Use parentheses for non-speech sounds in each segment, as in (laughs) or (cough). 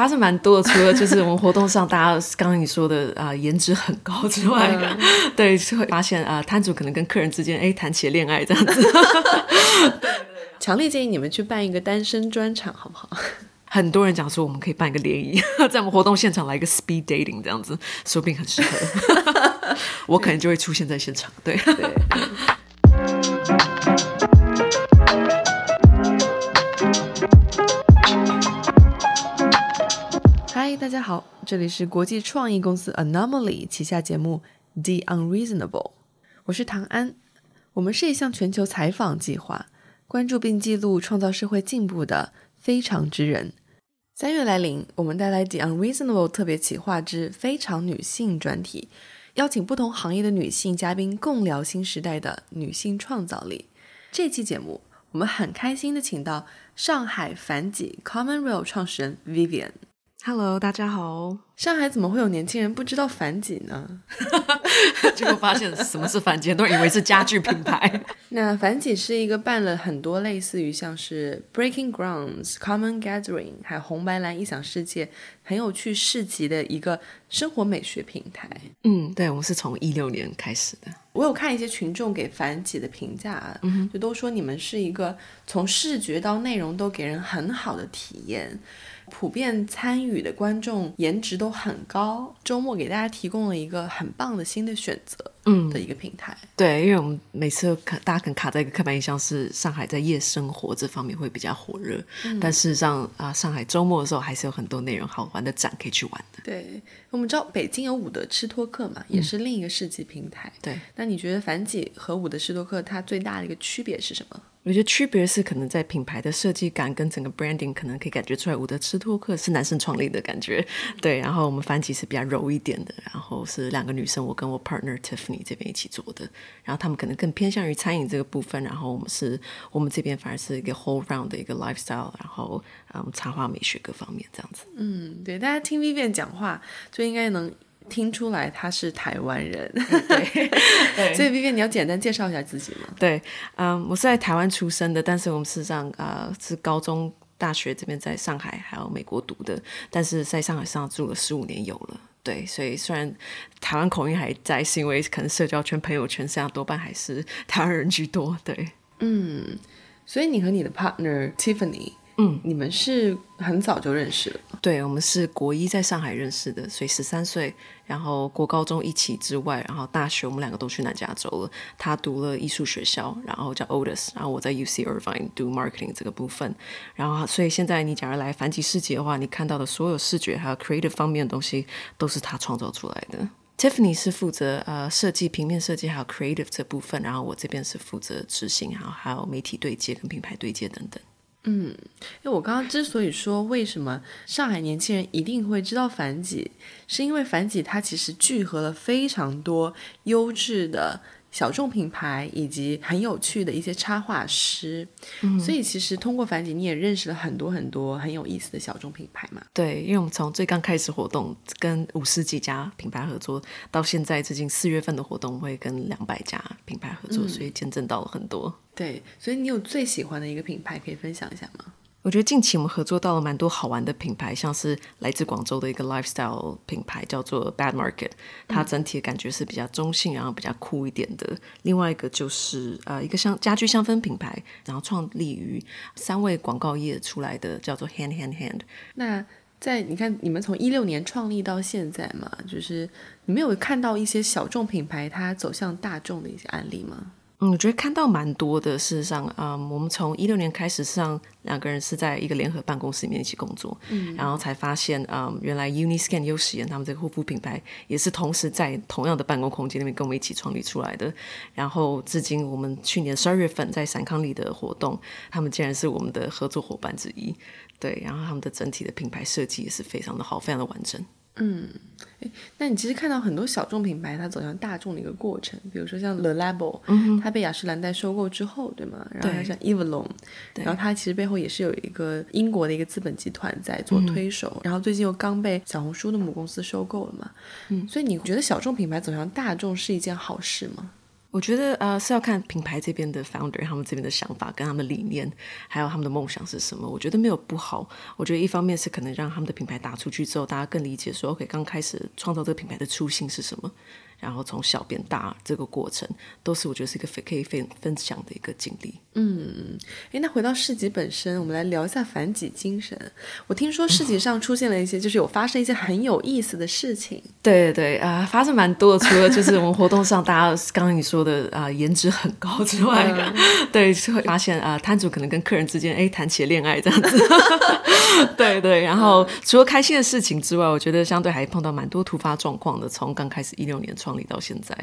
发生蛮多的，除了就是我们活动上大家刚刚你说的啊、颜值很高之外，(laughs) 对，就会发现啊、摊主可能跟客人之间哎谈起了恋爱这样子。强烈建议你们去办一个单身专场，好不好？很多人讲说我们可以办一个联谊，(laughs) 在我们活动现场来一个 speed dating 这样子，说不定很适合。(laughs) 我可能就会出现在现场，对。嗨，家好，这里是国际创意公司 Anomaly 旗下节目 The Unreasonable，我是唐安。我们是一项全球采访计划，关注并记录创造社会进步的非常之人。三月来临，我们带来 The Unreasonable 特别企划之非常女性专题，邀请不同行业的女性嘉宾共聊新时代的女性创造力。这期节目，我们很开心的请到上海繁几 Commonwealth 创始人 Vivian。Hello，大家好。(laughs) 上海怎么会有年轻人不知道繁几呢？(laughs) 结果发现什么是反击，都以为是家具品牌。(laughs) 那繁几是一个办了很多类似于像是 Breaking Grounds、Common Gathering，还有红白蓝异想世界很有趣市集的一个生活美学平台。嗯，对，我们是从一六年开始的。我有看一些群众给繁几的评价嗯，就都说你们是一个从视觉到内容都给人很好的体验。普遍参与的观众颜值都很高，周末给大家提供了一个很棒的新的选择，嗯的一个平台。对，因为我们每次可大家可能卡在一个刻板印象是上海在夜生活这方面会比较火热，但事实上啊、上海周末的时候还是有很多内容好玩的展可以去玩的。对，我们知道北京有伍德吃托克嘛，也是另一个市集平台。对，那你觉得繁几和伍德吃托克它最大的一个区别是什么？我觉得区别是可能在品牌的设计感跟整个 branding，可能可以感觉出来，伍德吃托克是男生创立的感觉，对，然后我们番茄是比较柔一点的，然后是两个女生，我跟我 partner Tiffany 这边一起做的，然后他们可能更偏向于餐饮这个部分，然后我们是我们这边反而是一个 whole round 的一个 lifestyle，然后嗯插画美学各方面这样子。嗯，对，大家听 Vivian 讲话就应该能听出来他是台湾人。对 (laughs) 所以 Vivian 你要简单介绍一下自己吗？对，嗯，我是在台湾出生的，但是我们事实上呃是高中、大学这边在上海还有美国读的，但是在上海上住了十五年有了。对，所以虽然台湾口音还在，是因为可能社交圈、朋友圈实际上多半还是台湾人居多。对，嗯，所以你和你的 partner Tiffany，嗯，你们是很早就认识了？对，我们是国一在上海认识的，所以十三岁，然后国高中一起之外，然后大学我们两个都去南加州了。他读了艺术学校，然后叫 Otis，然后我在 UC Irvine 读 marketing 这个部分。然后，所以现在你假如来繁几市集的话，你看到的所有视觉还有 creative 方面的东西，都是他创造出来的。Tiffany 是负责呃设计、平面设计还有 creative 这部分，然后我这边是负责执行，然后还有媒体对接跟品牌对接等等。嗯。因为我刚刚之所以说为什么上海年轻人一定会知道繁几，是因为繁几它其实聚合了非常多优质的小众品牌以及很有趣的一些插画师，所以其实通过樊姐你也认识了很多很多很有意思的小众品牌嘛。对，因为我们从最刚开始活动跟五十几家品牌合作，到现在最近四月份的活动会跟两百家品牌合作，所以见证到了很多。对，所以你有最喜欢的一个品牌可以分享一下吗？我觉得近期我们合作到了蛮多好玩的品牌，像是来自广州的一个 lifestyle 品牌叫做 Bad Market，它整体的感觉是比较中性，然后比较酷一点的。另外一个就是呃一个香家居香氛品牌，然后创立于三位广告业出来的，叫做 Hand Hand Hand。那在你看，你们从一六年创立到现在嘛，就是你们有看到一些小众品牌它走向大众的一些案例吗？嗯，我觉得看到蛮多的。事实上，嗯，我们从一六年开始，实际上两个人是在一个联合办公室里面一起工作，嗯，然后才发现，嗯，原来 Uniscan 优实验他们这个护肤品牌也是同时在同样的办公空间里面跟我们一起创立出来的。然后至今，我们去年十二月份在闪康里的活动，他们竟然是我们的合作伙伴之一。对，然后他们的整体的品牌设计也是非常的好，非常的完整。那你其实看到很多小众品牌它走向大众的一个过程，比如说像 The Label，、它被雅诗兰黛收购之后，对吗？然后像 Evelyn，然后它其实背后也是有一个英国的一个资本集团在做推手，然后最近又刚被小红书的母公司收购了嘛。嗯，所以你觉得小众品牌走向大众是一件好事吗？我觉得呃是要看品牌这边的 founder 他们这边的想法跟他们理念，还有他们的梦想是什么。我觉得没有不好。我觉得一方面是可能让他们的品牌打出去之后，大家更理解说，OK，刚开始创造这个品牌的初心是什么。然后从小变大这个过程，都是我觉得是一个可以分分享的一个经历。嗯，哎，那回到市集本身，我们来聊一下反己精神。我听说市集上出现了一些，就是有发生一些很有意思的事情。对对啊，发生蛮多的。除了就是我们活动上，大家刚刚你说的啊，颜值很高之外，(laughs) 对，就会发现啊，摊主可能跟客人之间哎谈起了恋爱这样子。(laughs) 对对，然后除了开心的事情之外，我觉得相对还碰到蛮多突发状况的。从刚开始一六年创。创立到现在，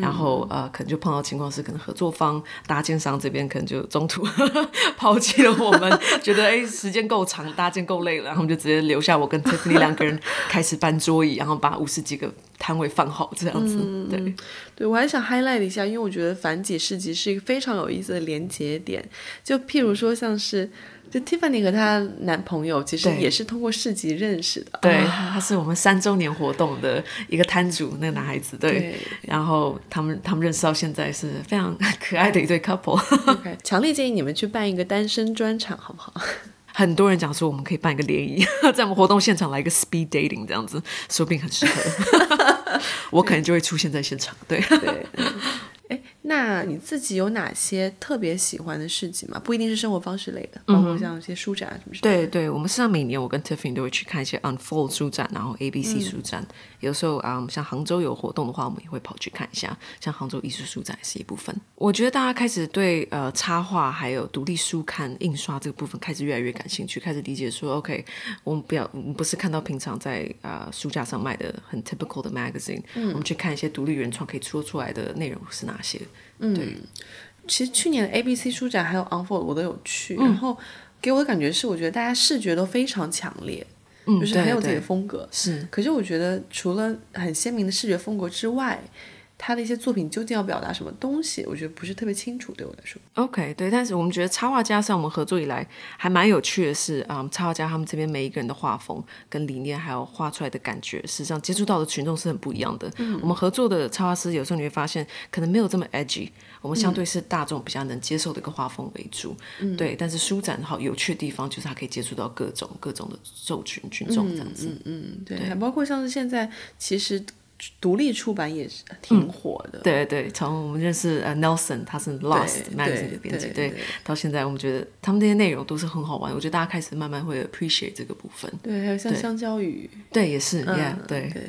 然后呃，可能就碰到情况是，可能合作方搭建商这边可能就中途 (laughs) 抛弃了我们，觉得哎时间够长，搭建够累了，然后就直接留下我跟 Tiffany 两个人开始搬桌椅，然后把五十几个摊位放好这样子。对，对我还想 highlight 一下，因为我觉得反几市集是一个非常有意思的连接点，就譬如说像是。就 Tiffany 和她男朋友其实也是通过市集认识的。对，他是我们三周年活动的一个摊主，那个男孩子。对，然后他们他们认识到现在是非常 (laughs) 可爱的一对 couple。强烈建议你们去办一个单身专场，好不好？很多人讲说我们可以办一个联谊，(laughs) 在我们活动现场来一个 speed dating 这样子，说不定很适合。(laughs) 我可能就会出现在现场。对对。那你自己有哪些特别喜欢的事情吗？不一定是生活方式类的，包括像一些书展什么。对对，我们实际上每年我跟 Tiffany 都会去看一些 Unfold 书展，然后 ABC 书展。有时候啊，像杭州有活动的话，我们也会跑去看一下。像杭州艺术书展是一部分。我觉得大家开始对呃插画还有独立书刊印刷这个部分开始越来越感兴趣，开始理解说 OK，我们不要我们不是看到平常在啊书架上卖的很 typical 的 magazine，我们去看一些独立原创可以说出来的内容是哪些。嗯，其实去年的 A B C 书展还有 Unfold 我都有去，然后给我的感觉是，我觉得大家视觉都非常强烈，就是很有自己的风格。是，可是我觉得除了很鲜明的视觉风格之外，他的一些作品究竟要表达什么东西，我觉得不是特别清楚。对我来说，OK，对，但是我们觉得插画家像我们合作以来还蛮有趣的是，啊，插画家他们这边每一个人的画风跟理念，还有画出来的感觉，实际上接触到的群众是很不一样的。我们合作的插画师有时候你会发现，可能没有这么 edgy，我们相对是大众比较能接受的一个画风为主。对，但是书展好有趣的地方就是它可以接触到各种各种的受群群众这样子。嗯嗯，对，还包括像是现在其实。独立出版也是挺火的，对对，从我们认识呃 Nelson，他是 Lost Magazine 的编辑，对，到现在我们觉得他们这些内容都是很好玩，我觉得大家开始慢慢会 appreciate 这个部分。对，还有像香蕉鱼，对，也是，Yeah，对对。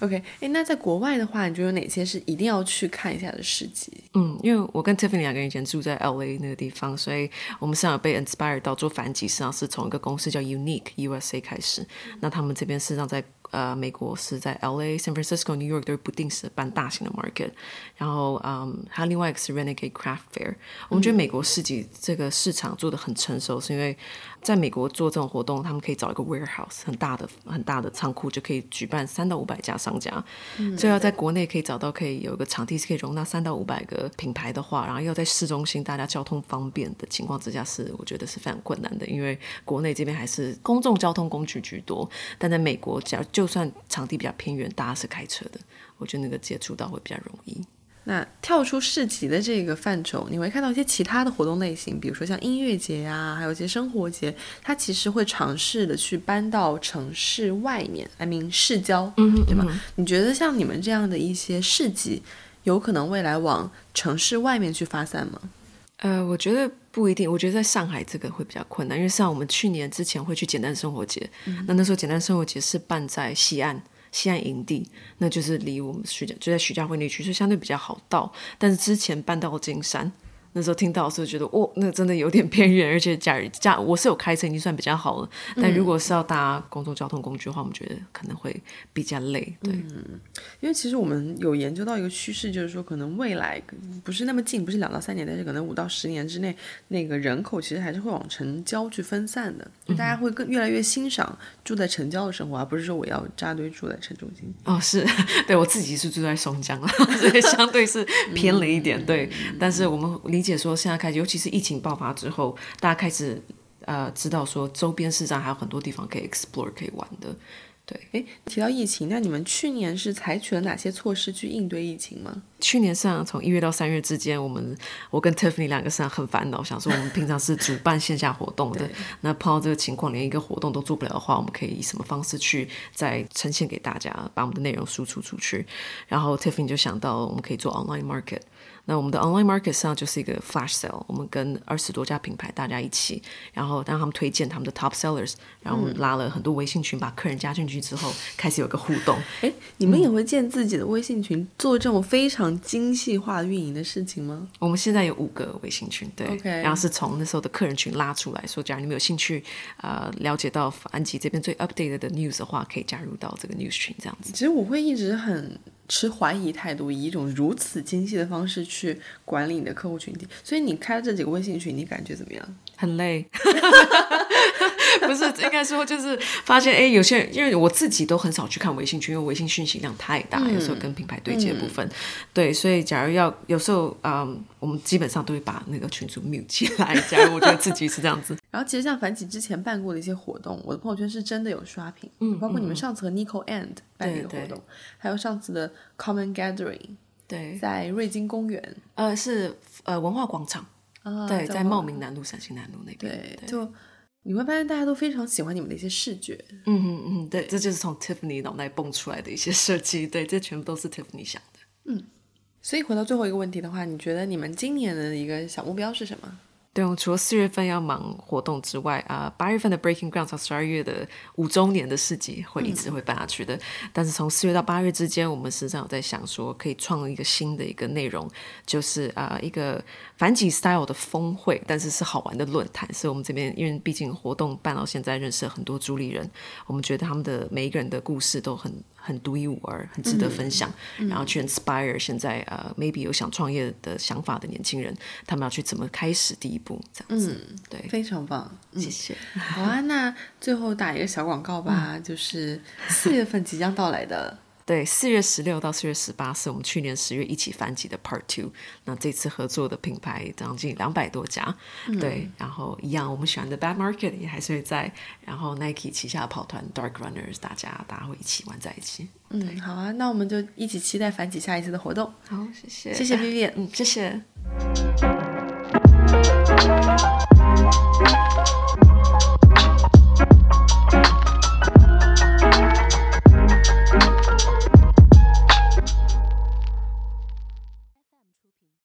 OK，哎，那在国外的话，你觉得有哪些是一定要去看一下的市集？嗯，因为我跟 Tiffany 两个人以前住在 LA 那个地方，所以我们上有被 inspired 到做反击，实际上是从一个公司叫 Unique USA 开始。那他们这边事实上在呃，美国是在 L A、San Francisco、New York 都是不定时办大型的 market，然后嗯，还有另外一个是 Renegade Craft Fair。我们觉得美国市集这个市场做的很成熟，是因为在美国做这种活动，他们可以找一个 warehouse 很大的、很大的仓库，就可以举办三到五百家商家。所以要在国内可以找到可以有一个场地是可以容纳三到五百个品牌的话，然后要在市中心大家交通方便的情况之下，是我觉得是非常困难的，因为国内这边还是公众交通工具居多，但在美国假就算场地比较偏远，大家是开车的，我觉得那个接触到会比较容易。那跳出市集的这个范畴，你会看到一些其他的活动类型，比如说像音乐节啊，还有一些生活节，它其实会尝试的去搬到城市外面，I mean 市郊，对吗？你觉得像你们这样的一些市集，有可能未来往城市外面去发散吗？呃，我觉得不一定。我觉得在上海这个会比较困难，因为像我们去年之前会去简单生活节，那那时候简单生活节是办在西岸，西岸营地，那就是离我们徐家就在徐家汇那区，所以相对比较好到。但是之前搬到金山。那时候听到的时候觉得，哦，那真的有点偏远，(laughs) 而且假假我是有开车已经算比较好了，但如果是要搭公共交通工具的话，我们觉得可能会比较累。对，嗯因为其实我们有研究到一个趋势，就是说可能未来不是那么近，不是两到三年，但是可能五到十年之内，那个人口其实还是会往城郊去分散的，就大家会更越来越欣赏住在城郊的生活，而不是说我要扎堆住在城中心。哦，是 (laughs) 对我自己是住在松江了，(laughs) 所以相对是偏了一点。对，但是我们理。解说，现在开始，尤其是疫情爆发之后，大家开始呃知道说，周边市场还有很多地方可以 explore 可以玩的。对，诶，提到疫情，那你们去年是采取了哪些措施去应对疫情吗？去年上从一月到三月之间，我们我跟 Tiffany 两个上很烦恼，想说我们平常是主办线下活动的，那碰到这个情况，连一个活动都做不了的话，我们可以以什么方式去再呈现给大家，把我们的内容输出出去？然后 Tiffany 就想到我们可以做 online market。那我们的 online market 上就是一个 flash sale，我们跟二十多家品牌大家一起，然后让他们推荐他们的 top sellers，然后我们拉了很多微信群，把客人加进去之后，开始有个互动。哎，你们也会建自己的微信群，做这种非常精细化运营的事情吗？我们现在有五个微信群，对，OK，然后是从那时候的客人群拉出来说，假如你们有兴趣，呃，了解到安吉这边最 updated 的 news 的话，可以加入到这个 news 群这样子。其实我会一直很。持怀疑态度，以一种如此精细的方式去管理你的客户群体，所以你开了这几个微信群，你感觉怎么样？很累。(laughs) 不是，应该说就是发现，哎，有些人因为我自己都很少去看微信群，因为微信讯息量太大，有时候跟品牌对接的部分，对，所以假如要有时候，嗯，我们基本上都会把那个群组 mute 起来。假如我觉得自己是这样子。(laughs) 然后其实像樊启之前办过的一些活动，我的朋友圈是真的有刷屏，嗯，包括你们上次和 Nico and 办那个活动，还有上次的 Common Gathering，对，在瑞金公园，呃，是呃文化广场，对，在茂名南路、陕西南路那边，对，就。你会发现大家都非常喜欢你们的一些视觉，嗯嗯嗯，对，这就是从 Tiffany 脑袋蹦出来的一些设计，对，这全部都是 Tiffany 想的，嗯。所以回到最后一个问题的话，你觉得你们今年的一个小目标是什么？对，我除了四月份要忙活动之外，啊，八月份的 Breaking Ground 和十二月的五周年的市集会一直会办下去的。但是从四月到八月之间，我们实际上有在想说，可以创一个新的一个内容，就是啊，一个反几 style 的峰会，但是是好玩的论坛。所以我们这边，因为毕竟活动办到现在，认识了很多主理人，我们觉得他们的每一个人的故事都很。很独一无二，很值得分享。然后去 inspire 现在呃，maybe 有想创业的想法的年轻人，他们要去怎么开始第一步？这样子，对，非常棒，谢谢。好啊，那最后打一个小广告吧，就是四月份即将到来的。对，四月十六到四月十八是我们去年十月一起翻集的 Part Two。那这次合作的品牌将近两百多家，对，然后一样我们喜欢的 Bad Market 也还是会在，然后 Nike 旗下的跑团 Dark Runners，大家大家会一起玩在一起。嗯，好啊，那我们就一起期待反几下一次的活动。好，谢谢，谢谢 Vivian，嗯，谢谢。